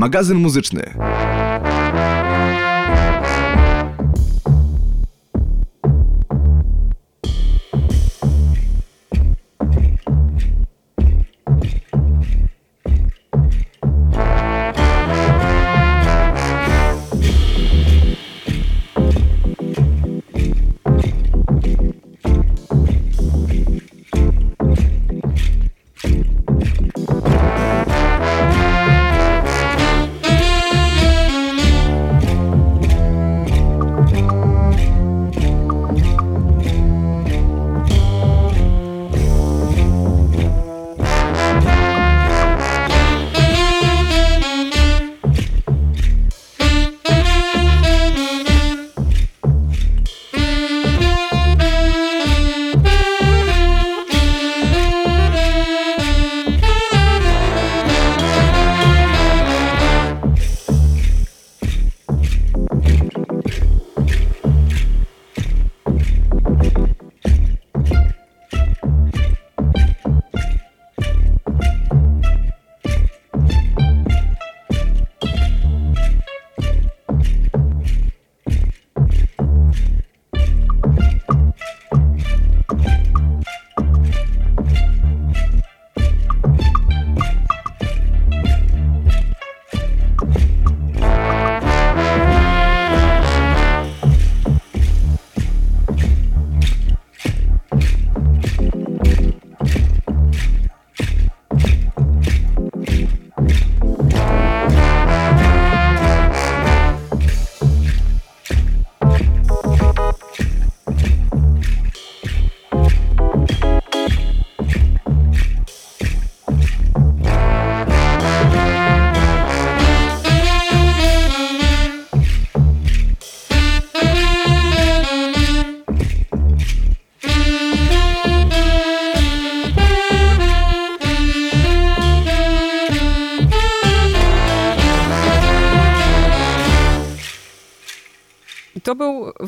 magazyn muzyczny.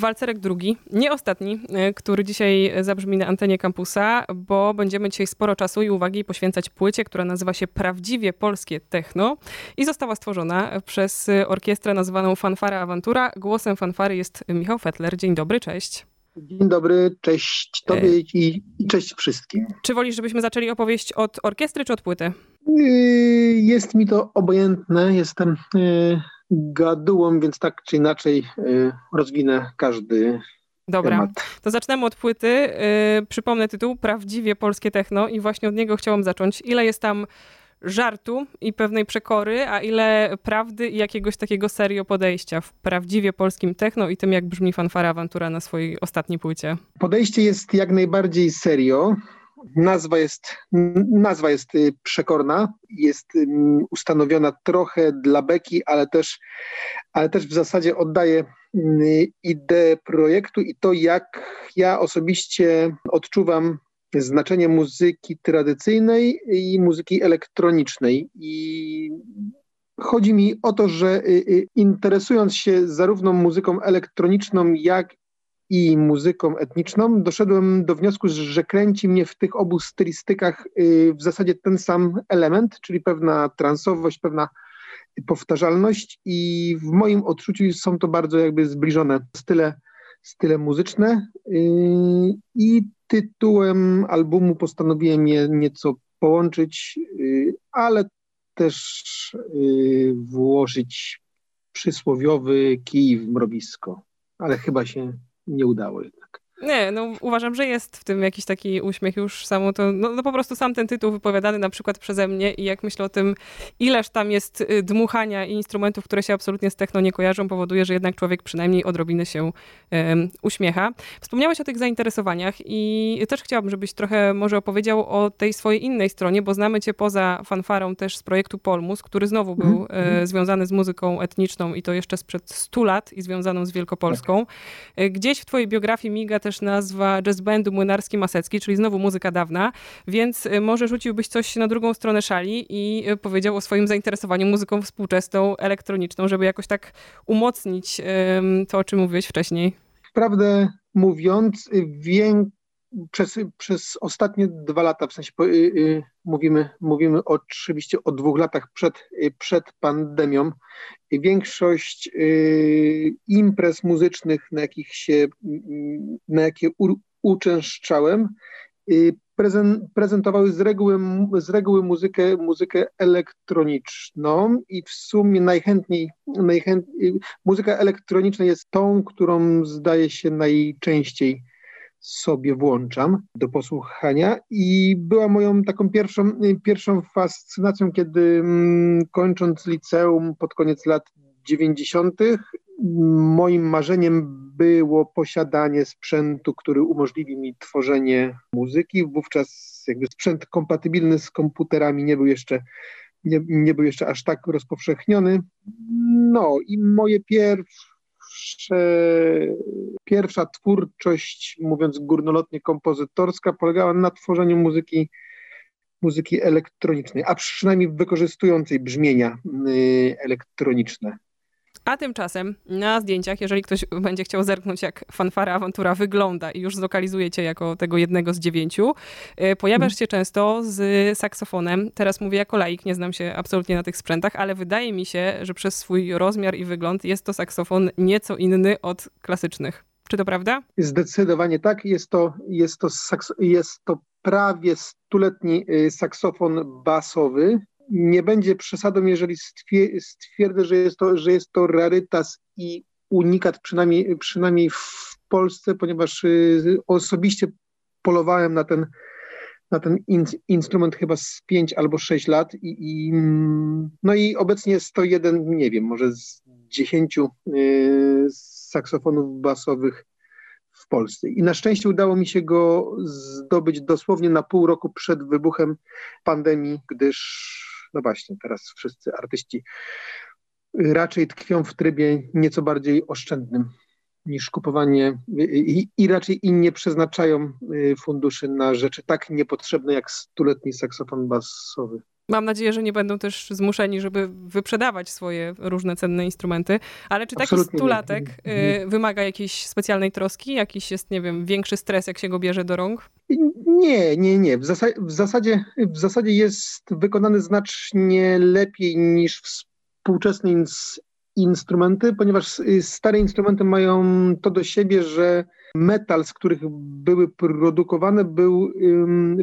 Walcerek drugi, nie ostatni, e, który dzisiaj zabrzmi na antenie kampusa, bo będziemy dzisiaj sporo czasu i uwagi poświęcać płycie, która nazywa się Prawdziwie Polskie Techno i została stworzona przez orkiestrę nazywaną Fanfara Awantura. Głosem fanfary jest Michał Fetler. Dzień dobry, cześć. Dzień dobry, cześć tobie e... i, cześć wszystkim. Czy wolisz, żebyśmy zaczęli opowieść od orkiestry czy od płyty? Yy, jest mi to obojętne. Jestem yy, gadułą, więc tak czy inaczej y, rozwinę każdy Dobra, temat. to zaczynamy od płyty. Yy, przypomnę tytuł Prawdziwie Polskie Techno i właśnie od niego chciałam zacząć. Ile jest tam żartu i pewnej przekory, a ile prawdy i jakiegoś takiego serio podejścia w prawdziwie polskim techno i tym, jak brzmi fanfara awantura na swojej ostatniej płycie? Podejście jest jak najbardziej serio. Nazwa jest, nazwa jest y, przekorna, jest ustanowiona trochę dla beki, ale też, ale też w zasadzie oddaje ideę projektu i to, jak ja osobiście odczuwam znaczenie muzyki tradycyjnej i muzyki elektronicznej. I chodzi mi o to, że y, y, interesując się zarówno muzyką elektroniczną, jak i muzyką etniczną, doszedłem do wniosku, że kręci mnie w tych obu stylistykach y, w zasadzie ten sam element, czyli pewna transowość, pewna powtarzalność i w moim odczuciu są to bardzo jakby zbliżone style, style muzyczne y, i tytułem albumu postanowiłem je nieco połączyć, y, ale też włożyć przysłowiowy kij w mrowisko, ale chyba się udało jednak. Nie, no uważam, że jest w tym jakiś taki uśmiech już samo to, no, no, po prostu sam ten tytuł wypowiadany na przykład przeze mnie i jak myślę o tym, ileż tam jest y, dmuchania i instrumentów, które się absolutnie z techno nie kojarzą, powoduje, że jednak człowiek przynajmniej odrobinę się um, uśmiecha. Wspomniałeś o tych zainteresowaniach i też chciałabym, żebyś trochę może opowiedział o tej swojej innej stronie, bo znamy cię poza fanfarą też z projektu Polmus, który znowu był mm. związany z muzyką etniczną i to jeszcze sprzed 100 lat i związaną z Wielkopolską. Tak. E, gdzieś w twojej biografii miga też też nazwa jazz bandu Młynarski Masecki, czyli znowu muzyka dawna, więc y, może rzuciłbyś coś na drugą stronę szali i y, powiedział o swoim zainteresowaniu muzyką współczesną, elektroniczną, żeby jakoś tak umocnić to, o czym mówiłeś wcześniej. Prawdę mówiąc, przez, przez ostatnie dwa lata, w sensie y, y, mówimy, mówimy oczywiście o dwóch latach przed, y, przed pandemią, większość imprez muzycznych, na jakich się, na jakie u, uczęszczałem, prezentowały z reguły, z reguły muzykę, muzykę elektroniczną i w sumie najchętniej, najchętniej muzyka elektroniczna jest tą, którą zdaje się najczęściej sobie włączam do posłuchania i była moją taką pierwszą, pierwszą fascynacją, kiedy mm, kończąc liceum pod koniec lat 90. moim marzeniem było posiadanie sprzętu, który umożliwi mi tworzenie muzyki. Wówczas jakby sprzęt kompatybilny z komputerami nie był jeszcze nie, nie był jeszcze aż tak rozpowszechniony. No i moje pierwsze pierwsza twórczość, mówiąc górnolotnie kompozytorska, polegała na tworzeniu muzyki, muzyki elektronicznej, a przynajmniej wykorzystującej brzmienia y, elektroniczne. A tymczasem na zdjęciach, jeżeli ktoś będzie chciał zerknąć, jak fanfara awantura wygląda i już zlokalizuje cię jako tego jednego z dziewięciu, y, pojawiasz się często z saksofonem. Teraz mówię jako laik, nie znam się absolutnie na tych sprzętach, ale wydaje mi się, że przez swój rozmiar i wygląd jest to saksofon nieco inny od klasycznych. Czy to prawda? Zdecydowanie tak. Jest to, jest to, jest to prawie stuletni y, saksofon basowy nie będzie przesadą, jeżeli stwierdzę, że jest to, że jest to rarytas i unikat, przynajmniej, przynajmniej w Polsce, ponieważ y, osobiście polowałem na ten, na ten in, instrument chyba z 5 albo 6 lat i, i, no i obecnie jest to jeden, nie wiem, może z 10 y, saksofonów basowych w Polsce. I na szczęście udało mi się go zdobyć dosłownie na pół roku przed wybuchem pandemii, gdyż no właśnie, teraz wszyscy artyści raczej tkwią w trybie nieco bardziej oszczędnym niż kupowanie i, i, raczej inni przeznaczają y, funduszy na rzeczy tak niepotrzebne jak stuletni saksofon basowy. Mam nadzieję, że nie będą też zmuszeni, żeby wyprzedawać swoje różne cenne instrumenty, ale czy taki Absolutnie stulatek. Mhm. wymaga jakiejś specjalnej troski? Jakiś jest, nie wiem, większy stres, jak się go bierze do rąk? Nie, nie, nie. W, zasadzie, w, zasadzie, w zasadzie jest wykonany znacznie lepiej niż współczesne instrumenty, ponieważ stare instrumenty mają to do siebie, że metal, z których były produkowane, był,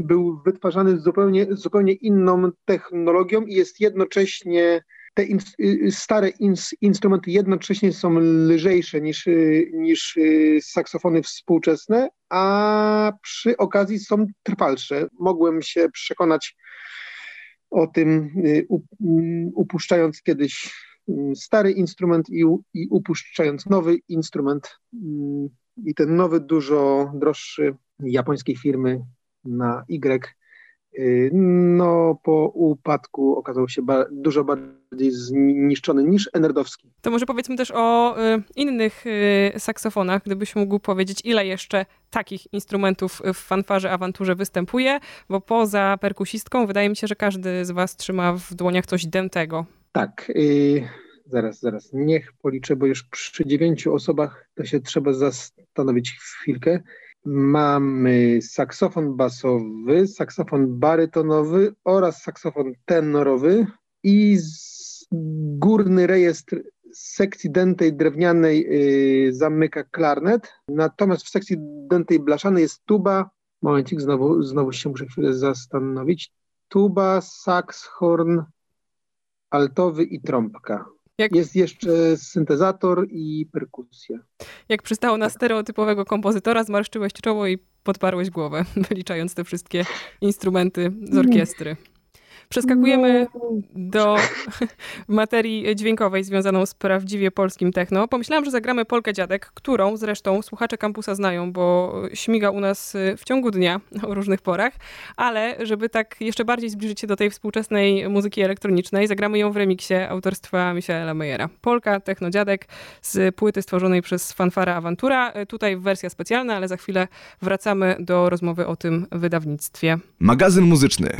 był wytwarzany zupełnie, zupełnie inną technologią i jest jednocześnie te in, y, stare in, instrumenty jednocześnie są lżejsze niż, y, niż y, saksofony współczesne, a przy okazji są trwalsze. Mogłem się przekonać o tym, upuszczając kiedyś stary instrument i, i upuszczając nowy instrument. I ten nowy, dużo droższy japońskiej firmy na Y Y, no, po upadku okazał się ba dużo bardziej zniszczony niż Enerdowski. To może powiedzmy też o y, innych y, saksofonach, gdybyś mógł powiedzieć, ile jeszcze takich instrumentów w fanfarze awanturze występuje, bo poza perkusistką wydaje mi się, że każdy z was trzyma w dłoniach coś dętego. Tak, y, zaraz, zaraz, niech policzę, bo już przy dziewięciu osobach to się trzeba zastanowić chwilkę. Mamy saksofon basowy, saksofon barytonowy oraz saksofon tenorowy i górny rejestr sekcji dętej drewnianej yy, zamyka klarnet, natomiast w sekcji dętej blaszanej jest tuba, momencik, znowu, znowu się muszę chwilę zastanowić, tuba, saks, horn altowy i trąbka. Jak... Jest jeszcze syntezator i perkusja. Jak przystało na stereotypowego kompozytora, zmarszczyłeś czoło i podparłeś głowę, wyliczając te wszystkie instrumenty z orkiestry. Przeskakujemy no. do materii dźwiękowej związaną z prawdziwie polskim techno. Pomyślałam, że zagramy Polkę Dziadek, którą zresztą słuchacze kampusa znają, bo śmiga u nas w ciągu dnia o różnych porach, ale żeby tak jeszcze bardziej zbliżyć się do tej współczesnej muzyki elektronicznej, zagramy ją w remiksie autorstwa Michaela Meyera. Polka, Techno Dziadek z płyty stworzonej przez Fanfara Awantura. Tutaj wersja specjalna, ale za chwilę wracamy do rozmowy o tym wydawnictwie. Magazyn muzyczny.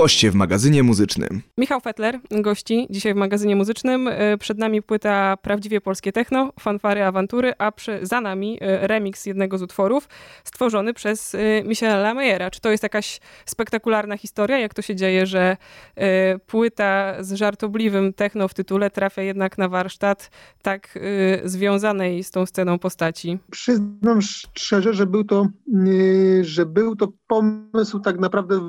Goście w magazynie muzycznym. Michał Fetler, gości dzisiaj w magazynie muzycznym. E, przed nami płyta Prawdziwie Polskie Techno, fanfary, awantury, a przy, za nami e, remix jednego z utworów stworzony przez e, Michela Meyera. Czy to jest jakaś spektakularna historia? Jak to się dzieje, że płyta z żartobliwym techno w tytule trafia jednak na warsztat tak związanej z tą sceną postaci? Przyznam szczerze, że był to, że był to pomysł tak naprawdę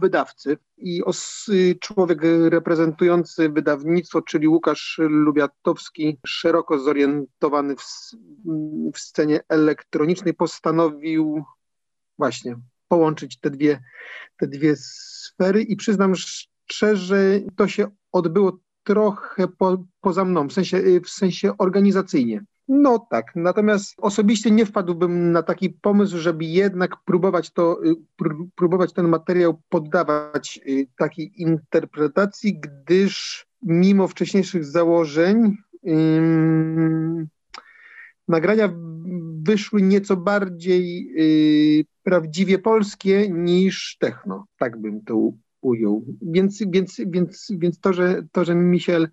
wydawcy i os, człowiek reprezentujący wydawnictwo, czyli Łukasz Lubiatowski, szeroko zorientowany w, w scenie elektronicznej, postanowił właśnie połączyć te dwie, te dwie sfery i przyznam szczerze, to się odbyło trochę po, poza mną, w sensie, w sensie organizacyjnie. No tak, natomiast osobiście nie wpadłbym na taki pomysł, żeby jednak próbować to, y, próbować ten materiał poddawać y, takiej interpretacji, gdyż mimo wcześniejszych założeń nagrania wyszły nieco bardziej yy, prawdziwie polskie niż techno, tak bym to ujął. Więc, więc, więc, więc to, że, to, że Michel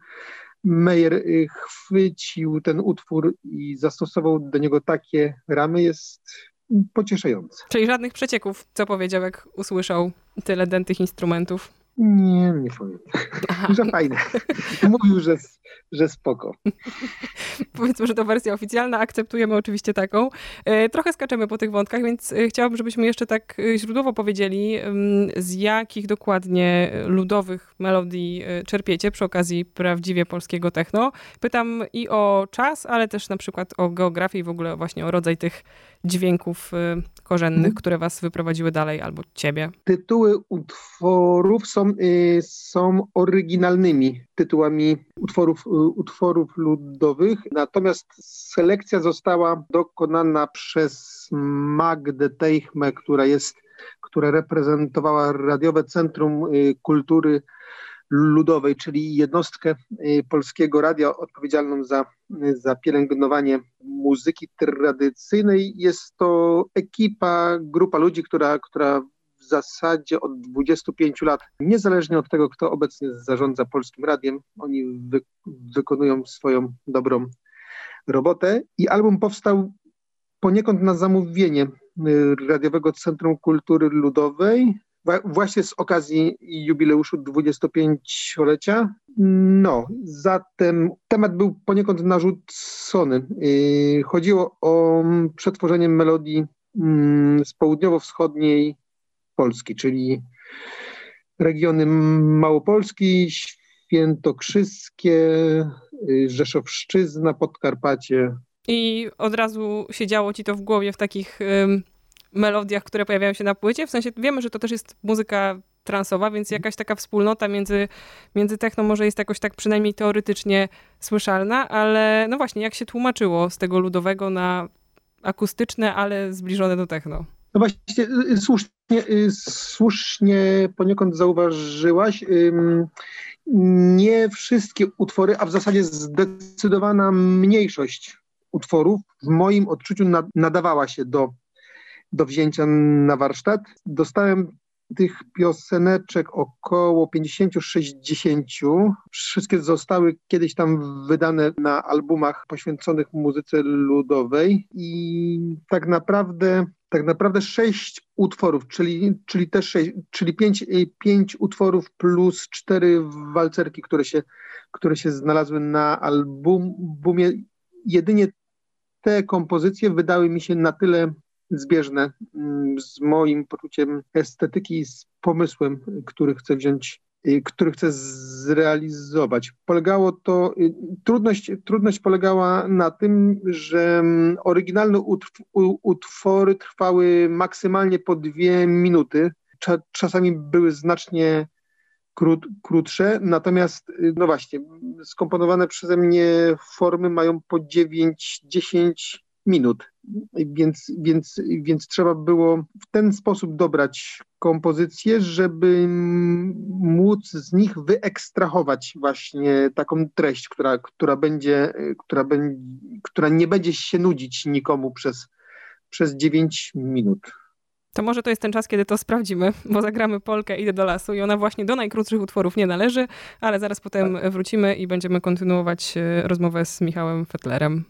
Meyer y, chwycił ten utwór i zastosował do niego takie ramy jest pocieszające. Czyli żadnych przecieków, co powiedział, jak usłyszał tyle dętych instrumentów? Nie, nie powiem. że fajne. Mówił, że, że spoko. Powiedzmy, że to wersja oficjalna, akceptujemy oczywiście taką. E, trochę skaczemy po tych wątkach, więc e, chciałabym, żebyśmy jeszcze tak e, źródłowo powiedzieli, z jakich dokładnie ludowych melodii czerpiecie przy okazji prawdziwie polskiego techno. Pytam i o czas, ale też na przykład o geografię i w ogóle właśnie o rodzaj tych dźwięków korzennych, hmm. które was wyprowadziły dalej albo ciebie. Tytuły utworów są, y, są oryginalnymi tytułami utworów, y, utworów ludowych, natomiast selekcja została dokonana przez Magdę Teichmę, która jest, która reprezentowała Radiowe Centrum y, Kultury Ludowej, czyli jednostkę polskiego radia odpowiedzialną za, za pielęgnowanie muzyki tradycyjnej. Jest to ekipa, grupa ludzi, która, która w zasadzie od 25 lat, niezależnie od tego, kto obecnie zarządza Polskim Radiem, oni wy, wykonują swoją dobrą robotę i album powstał poniekąd na zamówienie y, Radiowego Centrum Kultury Ludowej, właśnie z okazji jubileuszu 25-lecia. No, zatem temat był poniekąd narzucony. Y, chodziło o przetworzenie melodii mm, z południowo-wschodniej Polski, czyli regiony Małopolski, Świętokrzyskie, y, Rzeszowszczyzna, Podkarpacie. I od razu się działo ci to w głowie w takich melodiach, które pojawiają się na płycie? W sensie wiemy, że to też jest muzyka transowa, więc jakaś taka wspólnota między, między techno może jest jakoś tak przynajmniej teoretycznie słyszalna, ale no właśnie, jak się tłumaczyło z tego ludowego na akustyczne, ale zbliżone do techno? No właśnie, y, y, słusznie, y, słusznie poniekąd zauważyłaś. Nie wszystkie utwory, a w zasadzie zdecydowana mniejszość utworów w moim odczuciu nadawała się do, do wzięcia na warsztat. Dostałem tych pioseneczek około 50-60. Wszystkie zostały kiedyś tam wydane na albumach poświęconych muzyce ludowej i tak naprawdę tak naprawdę sześć utworów, czyli, czyli też sześć, czyli pięć, pięć utworów plus cztery walcerki, które się, które się znalazły na albumie. Jedynie te kompozycje wydały mi się na tyle zbieżne mm, z moim poczuciem estetyki i z pomysłem, który chcę wziąć, który chcę zrealizować. Polegało to, y, trudność, trudność polegała na tym, że mm, oryginalne utwory trwały maksymalnie po dwie minuty. Czasami były znacznie krót, krótsze, natomiast, y, no właśnie, skomponowane przeze mnie formy mają po 9-10 minut, więc, więc, więc trzeba było w ten sposób dobrać kompozycje, żeby móc z nich wyekstrahować właśnie taką treść, która, która, będzie, która, będzie, która nie będzie się nudzić nikomu przez, przez 9 minut. To może to jest ten czas, kiedy to sprawdzimy, bo zagramy Polkę, idę do lasu i ona właśnie do najkrótszych utworów nie należy, ale zaraz potem tak. wrócimy i będziemy kontynuować e, rozmowę z Michałem Fetlerem.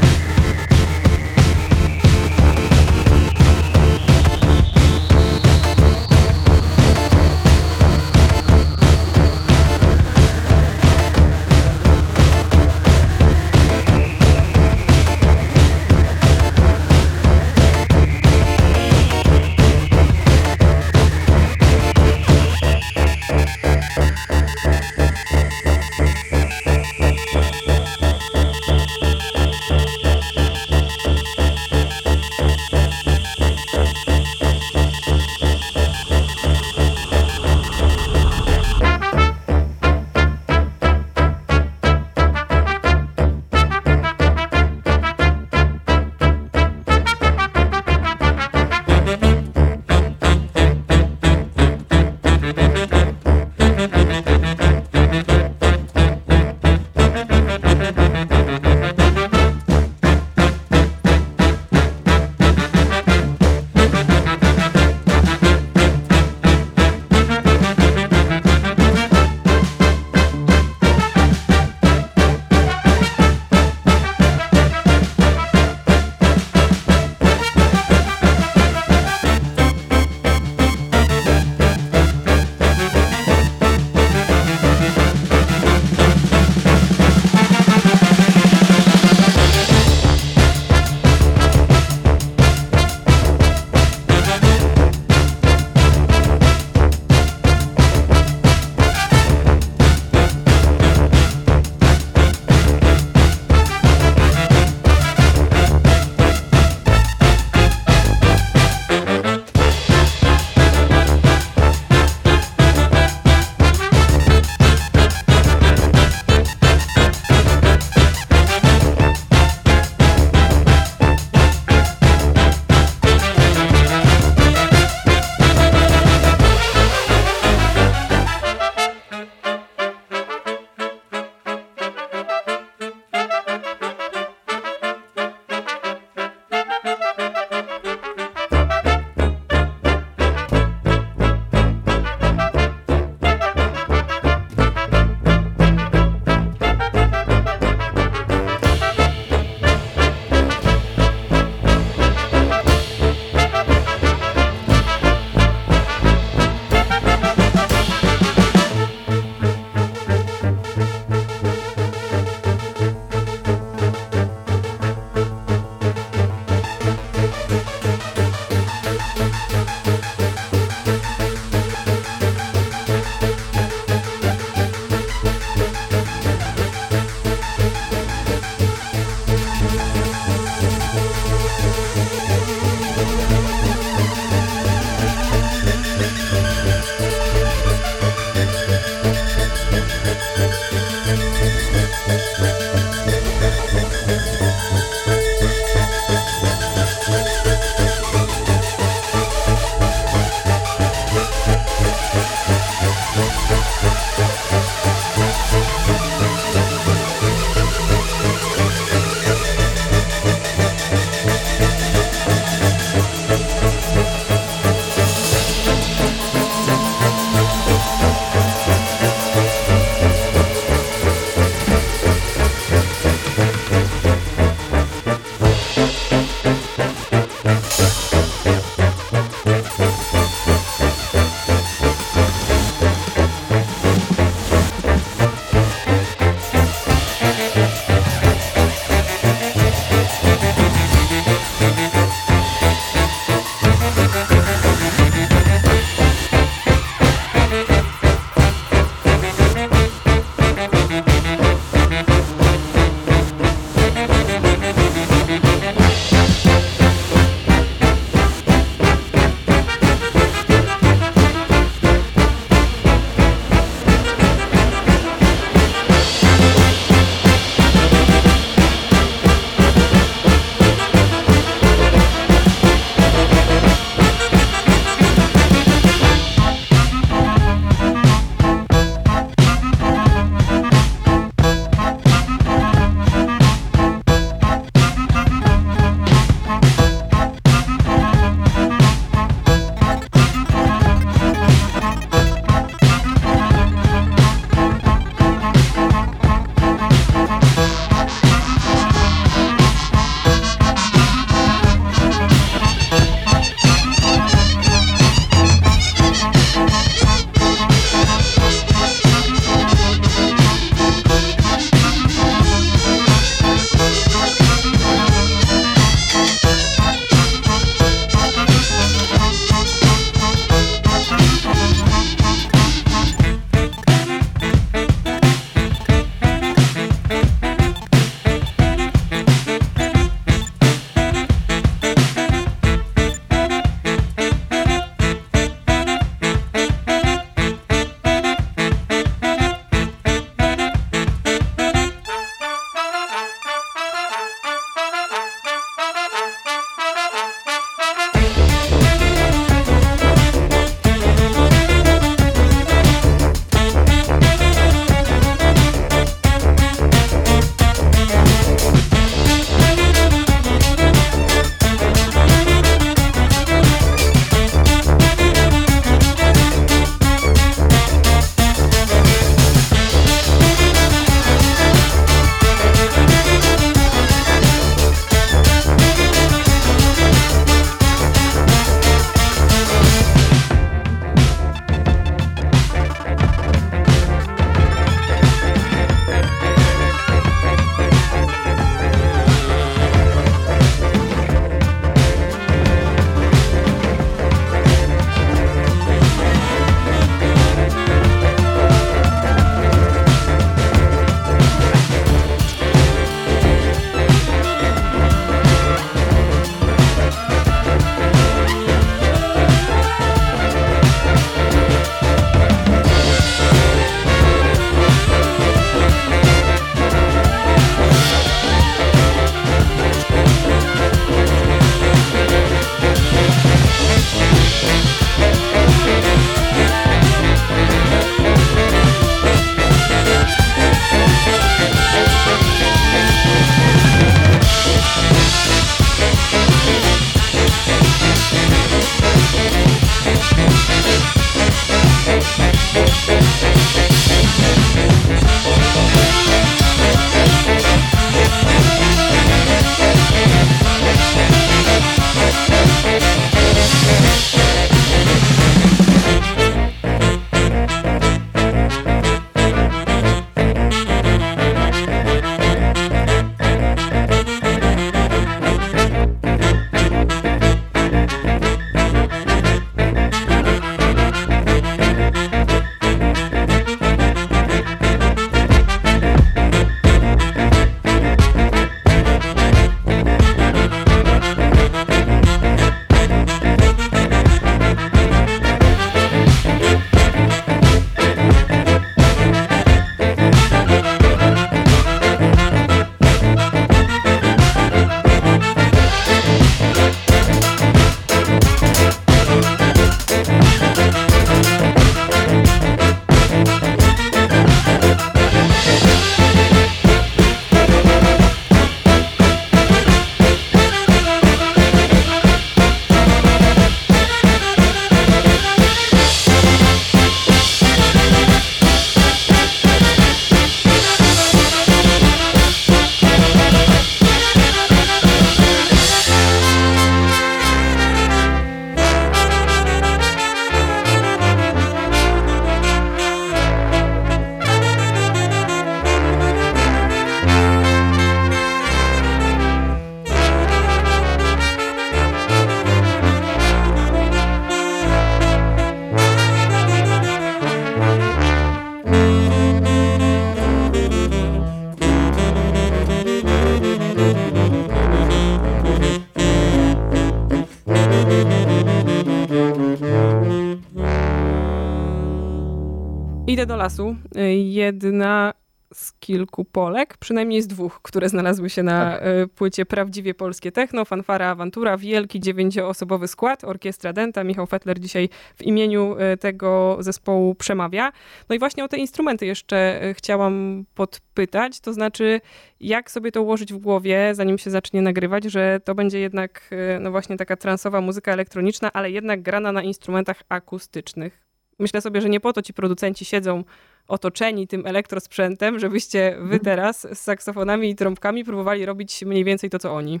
Idzie do lasu. Jedna z kilku Polek, przynajmniej z dwóch, które znalazły się na tak. E, płycie Prawdziwie Polskie Techno, Fanfara Awantura, wielki dziewięcioosobowy skład, Orkiestra Denta. Michał Fettler dzisiaj w imieniu e, tego zespołu przemawia. No i właśnie o te instrumenty jeszcze chciałam podpytać, to znaczy jak sobie to ułożyć w głowie, zanim się zacznie nagrywać, że to będzie jednak no właśnie taka transowa muzyka elektroniczna, ale jednak grana na instrumentach akustycznych. Myślę sobie, że nie po to ci producenci siedzą otoczeni tym elektrosprzętem, żebyście wy mhm. teraz z saksofonami i trąbkami próbowali robić mniej więcej to, co oni.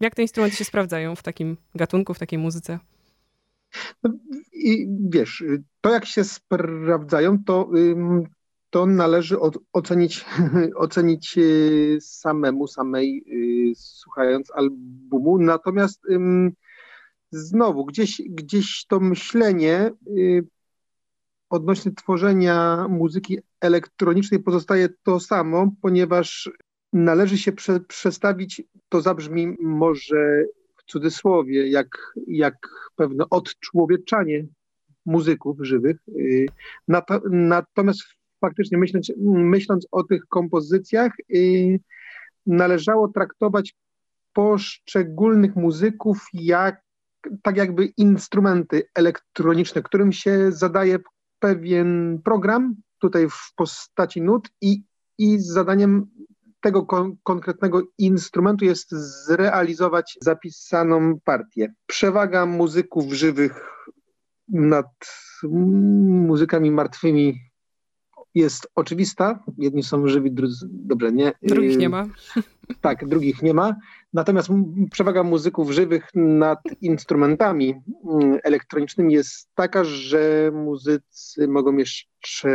Jak te instrumenty się sprawdzają w takim gatunku, w takiej muzyce? No, I wiesz, to jak się sprawdzają, to, to należy ocenić, ocenić y, samemu, samej, y, słuchając albumu. Natomiast znowu, gdzieś, gdzieś to myślenie y, odnośnie tworzenia muzyki elektronicznej pozostaje to samo, ponieważ należy się prze, przestawić, to zabrzmi może w cudzysłowie, jak, jak pewne odczłowieczanie muzyków żywych. Y, natomiast faktycznie myśląc, myśląc o tych kompozycjach, y, należało traktować poszczególnych muzyków jak tak jakby instrumenty elektroniczne, którym się zadaje pewien program tutaj w postaci nut i, i zadaniem tego kon konkretnego instrumentu jest zrealizować zapisaną partię. Przewaga muzyków żywych nad muzykami martwymi jest oczywista. Jedni są żywi, drudzy dobrze nie. Drugich nie ma. Tak, drugich nie ma. Natomiast przewaga muzyków żywych nad instrumentami mm, elektronicznymi jest taka, że muzycy mogą jeszcze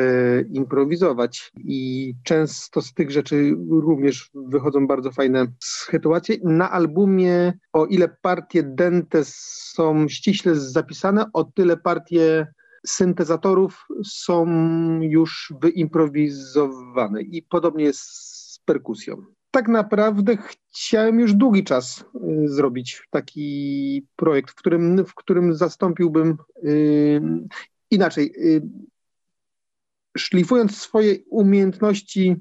improwizować i często z tych rzeczy również wychodzą bardzo fajne sytuacje. Na albumie, o ile partie dente są ściśle zapisane, o tyle partie syntezatorów są już wyimprowizowane i podobnie jest z perkusją tak naprawdę chciałem już długi czas y, zrobić taki projekt, w którym, w którym zastąpiłbym y, inaczej. Y, szlifując swoje umiejętności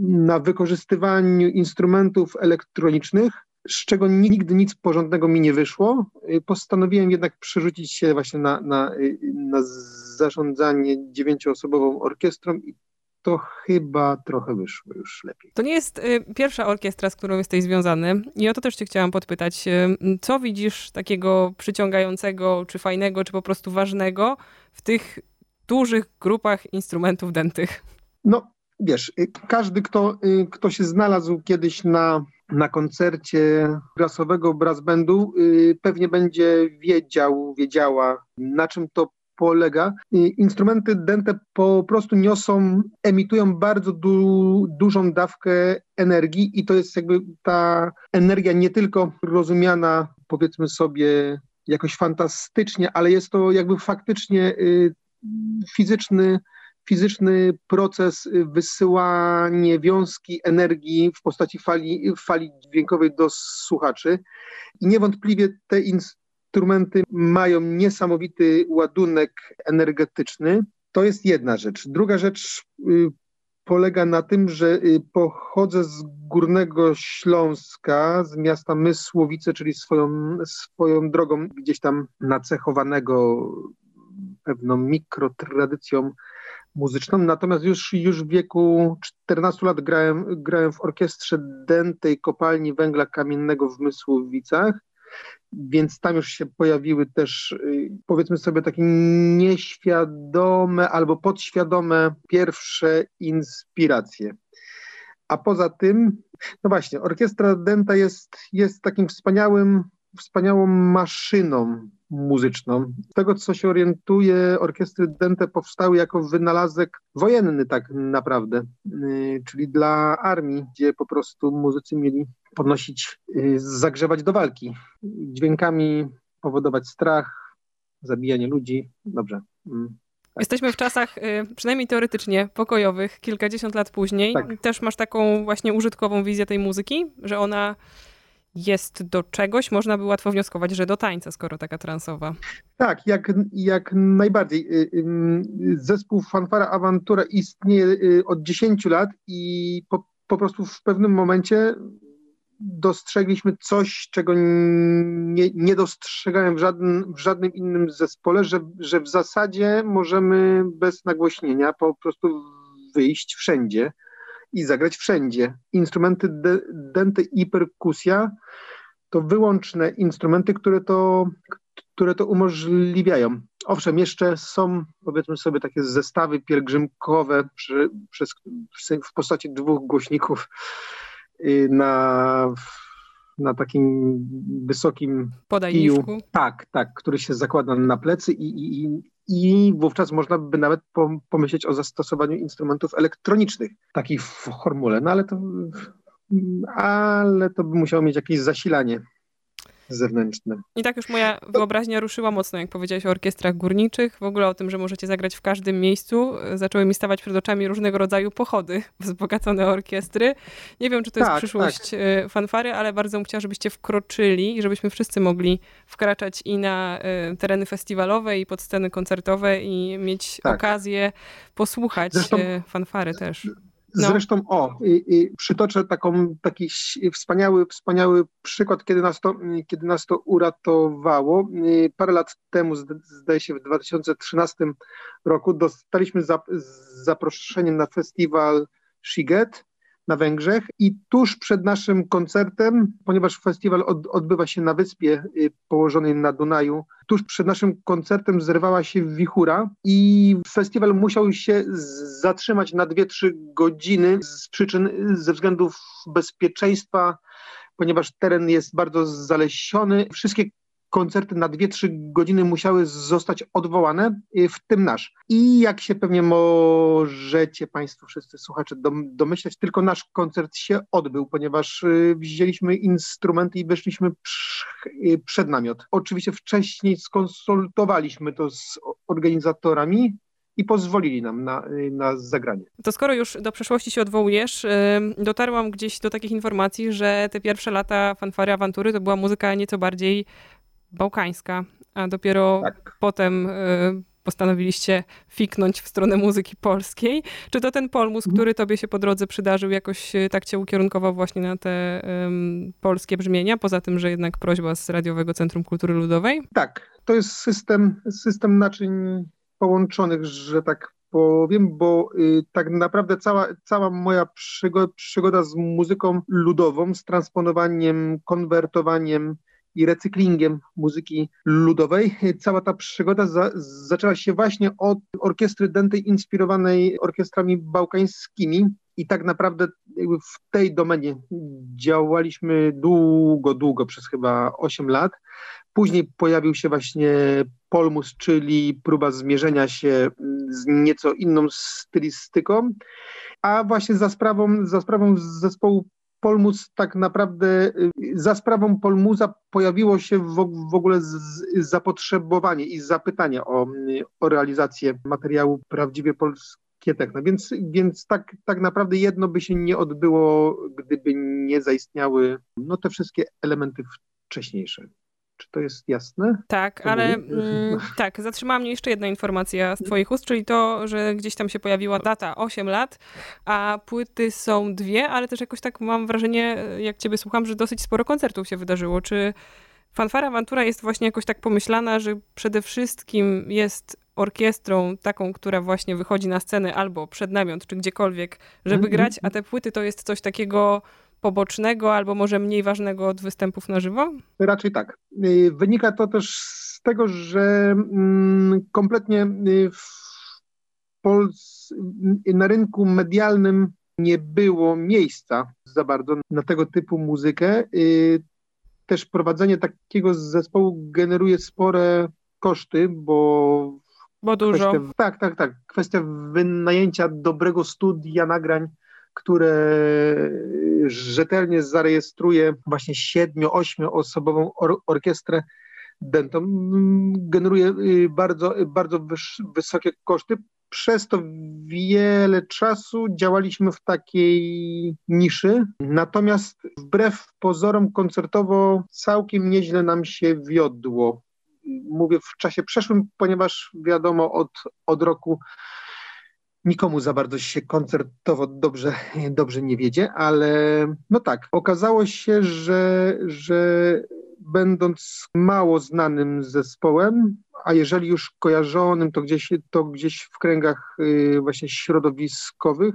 na wykorzystywaniu instrumentów elektronicznych, z czego nigdy nic porządnego mi nie wyszło, postanowiłem jednak przerzucić się właśnie na, na, na zarządzanie dziewięcioosobową orkiestrą i to chyba trochę wyszło już lepiej. To nie jest y, pierwsza orkiestra, z którą jesteś związany i o to też cię chciałam podpytać. Y, co widzisz takiego przyciągającego, czy fajnego, czy po prostu ważnego w tych dużych grupach instrumentów dętych? No, wiesz, y, każdy, kto, kto się znalazł kiedyś na, na koncercie brasowego brass bandu, pewnie będzie wiedział, wiedziała, na czym to polega. Instrumenty dęte po prostu niosą, emitują bardzo du dużą dawkę energii i to jest jakby ta energia nie tylko rozumiana powiedzmy sobie jakoś fantastycznie, ale jest to jakby faktycznie y, fizyczny fizyczny proces wysyłania wiązki energii w postaci fali, fali dźwiękowej do słuchaczy. I niewątpliwie te instrumenty mają niesamowity ładunek energetyczny. To jest jedna rzecz. Druga rzecz y, polega na tym, że y, pochodzę z Górnego Śląska, z miasta Mysłowice, czyli swoją, swoją drogą gdzieś tam nacechowanego pewną mikrotradycją muzyczną. Natomiast już, już w wieku 14 lat grałem, grałem w orkiestrze dętej kopalni węgla kamiennego w Mysłowicach więc tam już się pojawiły też, y, powiedzmy sobie, takie nieświadome albo podświadome pierwsze inspiracje. A poza tym, no właśnie, orkiestra Denta jest, jest takim wspaniałym, wspaniałą maszyną muzyczną. Z tego, co się orientuje, orkiestry Dente powstały jako wynalazek wojenny tak naprawdę, yy, czyli dla armii, gdzie po prostu muzycy mieli podnosić, yy, zagrzewać do walki, dźwiękami powodować strach, zabijanie ludzi. Dobrze. Mm, tak. Jesteśmy w czasach, y, przynajmniej teoretycznie, pokojowych, kilkadziesiąt lat później. Tak. Też masz taką właśnie użytkową wizję tej muzyki, że ona jest do czegoś, można by łatwo wnioskować, że do tańca, skoro taka transowa. Tak, jak, jak najbardziej. Y, zespół Fanfara Awantura istnieje y, od 10 lat i po, po prostu w pewnym momencie dostrzegliśmy coś, czego nie, nie dostrzegałem w żadnym, w żadnym innym zespole, że, że w zasadzie możemy bez nagłośnienia po prostu wyjść wszędzie i zagrać wszędzie. Instrumenty de, dente i perkusja to wyłączne instrumenty, które to, które to umożliwiają. Owszem, jeszcze są, powiedzmy sobie, takie zestawy pielgrzymkowe przy, przez, w postaci dwóch głośników y, na, na takim wysokim podajniczku. Kiju. Tak, tak, który się zakłada na plecy i, i, i wówczas można by nawet pomyśleć o zastosowaniu instrumentów elektronicznych w takiej formule, no ale to, ale to by musiało mieć jakieś zasilanie zewnętrzne. I tak już moja wyobraźnia ruszyła mocno, jak powiedziałeś o orkiestrach górniczych, w ogóle o tym, że możecie zagrać w każdym miejscu. Zaczęły mi stawać przed oczami różnego rodzaju pochody, wzbogacone orkiestry. Nie wiem, czy to jest tak, przyszłość tak. Y, fanfary, ale bardzo bym chciała, żebyście wkroczyli i żebyśmy wszyscy mogli wkraczać i na y, tereny festiwalowe, i pod sceny koncertowe i mieć tak. okazję posłuchać Zresztą, y, fanfary też. No. Zresztą, o, i, i przytoczę taką, taki wspaniały, wspaniały przykład, kiedy nas, to, kiedy nas to uratowało. Parę lat temu, zdaje się w 2013 roku, dostaliśmy zaproszenie na festiwal Shiget na Węgrzech i tuż przed naszym koncertem, ponieważ festiwal od, odbywa się na wyspie y, położonej na Dunaju, tuż przed naszym koncertem zrywała się wichura i festiwal musiał się zatrzymać na 2-3 godziny z przyczyn, ze względów bezpieczeństwa, ponieważ teren jest bardzo zalesiony. Wszystkie koncerty na 2-3 godziny musiały zostać odwołane, y, w tym nasz. I jak się pewnie możecie Państwo wszyscy słuchacze domyśleć, tylko nasz koncert się odbył, ponieważ y, wzięliśmy instrumenty i weszliśmy y, przed namiot. Oczywiście wcześniej skonsultowaliśmy to z organizatorami, i pozwolili nam na, na zagranie. To skoro już do przeszłości się odwołujesz, dotarłam gdzieś do takich informacji, że te pierwsze lata fanfary awantury to była muzyka nieco bardziej bałkańska, a dopiero tak. potem y, postanowiliście fiknąć w stronę muzyki polskiej. Czy to ten polmus, mhm. który tobie się po drodze przydarzył, jakoś tak cię ukierunkował właśnie na te um, polskie brzmienia, poza tym, że jednak prośba z Radiowego Centrum Kultury Ludowej? Tak, to jest system, system naczyń połączonych, że tak powiem, bo y, tak naprawdę cała, cała moja przygoda, przygoda z muzyką ludową, z transponowaniem, konwertowaniem i recyklingiem muzyki ludowej. Cała ta przygoda za, zaczęła się właśnie od orkiestry dętej inspirowanej orkiestrami bałkańskimi i tak naprawdę w tej domenie działaliśmy długo, długo, przez chyba 8 lat. Później pojawił się właśnie polmus, czyli próba zmierzenia się z nieco inną stylistyką, a właśnie za sprawą, za sprawą zespołu Polmus tak naprawdę y, za sprawą Polmuza pojawiło się w, w ogóle z, z zapotrzebowanie i zapytanie o, o realizację materiału prawdziwie polskie techno. Więc, więc tak, tak naprawdę jedno by się nie odbyło, gdyby nie zaistniały no, te wszystkie elementy wcześniejsze. Czy to jest jasne? Tak, ale mm, tak, zatrzymała mnie jeszcze jedna informacja z twoich ust, czyli to, że gdzieś tam się pojawiła data 8 lat, a płyty są dwie, ale też jakoś tak mam wrażenie, jak ciebie słucham, że dosyć sporo koncertów się wydarzyło. Czy Fanfara Awantura jest właśnie jakoś tak pomyślana, że przede wszystkim jest orkiestrą taką, która właśnie wychodzi na scenę albo przed namiot, czy gdziekolwiek, żeby -hmm. grać, a te płyty to jest coś takiego pobocznego albo może mniej ważnego od występów na żywo? Raczej tak. Y, wynika to też z tego, że mm, kompletnie y, y, na rynku medialnym nie było miejsca za bardzo na tego typu muzykę. Też prowadzenie takiego zespołu generuje spore koszty, bo. Bo dużo. Kwestia, tak, tak, tak. Kwestia wynajęcia dobrego studia nagrań które rzetelnie zarejestruje właśnie siedmiu, ośmiu osobową or orkiestrę dentą, generuje y, bardzo, bardzo wysokie koszty, przez to wiele czasu działaliśmy w takiej niszy, natomiast wbrew pozorom koncertowo całkiem nieźle nam się wiodło. Mówię w czasie przeszłym, ponieważ wiadomo, od, od roku nikomu za bardzo się koncertowo dobrze, dobrze nie wiedzie, ale no tak, okazało się, że, że będąc mało znanym zespołem, a jeżeli już kojarzonym, to gdzieś, to gdzieś w kręgach y, właśnie środowiskowych,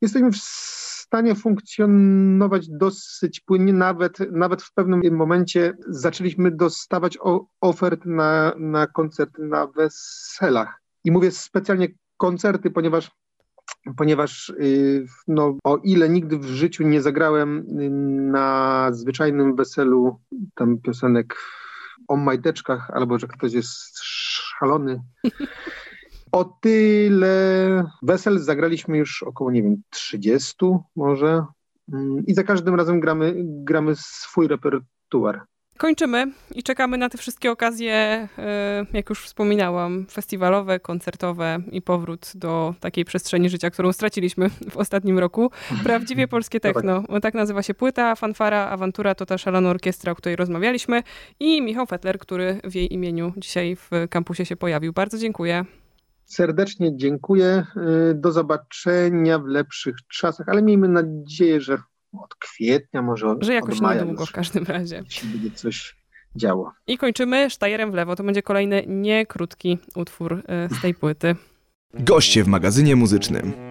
jesteśmy w stanie funkcjonować dosyć płynnie, nawet, nawet w pewnym momencie zaczęliśmy dostawać ofert na, na koncerty na weselach. I mówię specjalnie koncerty, ponieważ ponieważ y, no, o ile nigdy w życiu nie zagrałem y, na zwyczajnym weselu tam piosenek o majteczkach, albo że ktoś jest szalony, o tyle wesel zagraliśmy już około, nie wiem, 30 może mm, i za każdym razem gramy, gramy swój repertuar. Kończymy i czekamy na te wszystkie okazje, e, jak już wspominałam, festiwalowe, koncertowe i powrót do takiej przestrzeni życia, którą straciliśmy w ostatnim roku. Prawdziwie polskie techno. Tak nazywa się płyta, fanfara, awantura to ta szalona orkiestra, o której rozmawialiśmy i Michał Fetler, który w jej imieniu dzisiaj w kampusie się pojawił. Bardzo dziękuję. Serdecznie dziękuję. E, do zobaczenia w lepszych czasach, ale miejmy nadzieję, że od kwietnia, może od Że jakoś od maja niedługo w każdym razie. Się będzie coś działo. I kończymy Sztajerem w lewo. To będzie kolejny niekrótki utwór e, z tej płyty. Goście w magazynie muzycznym.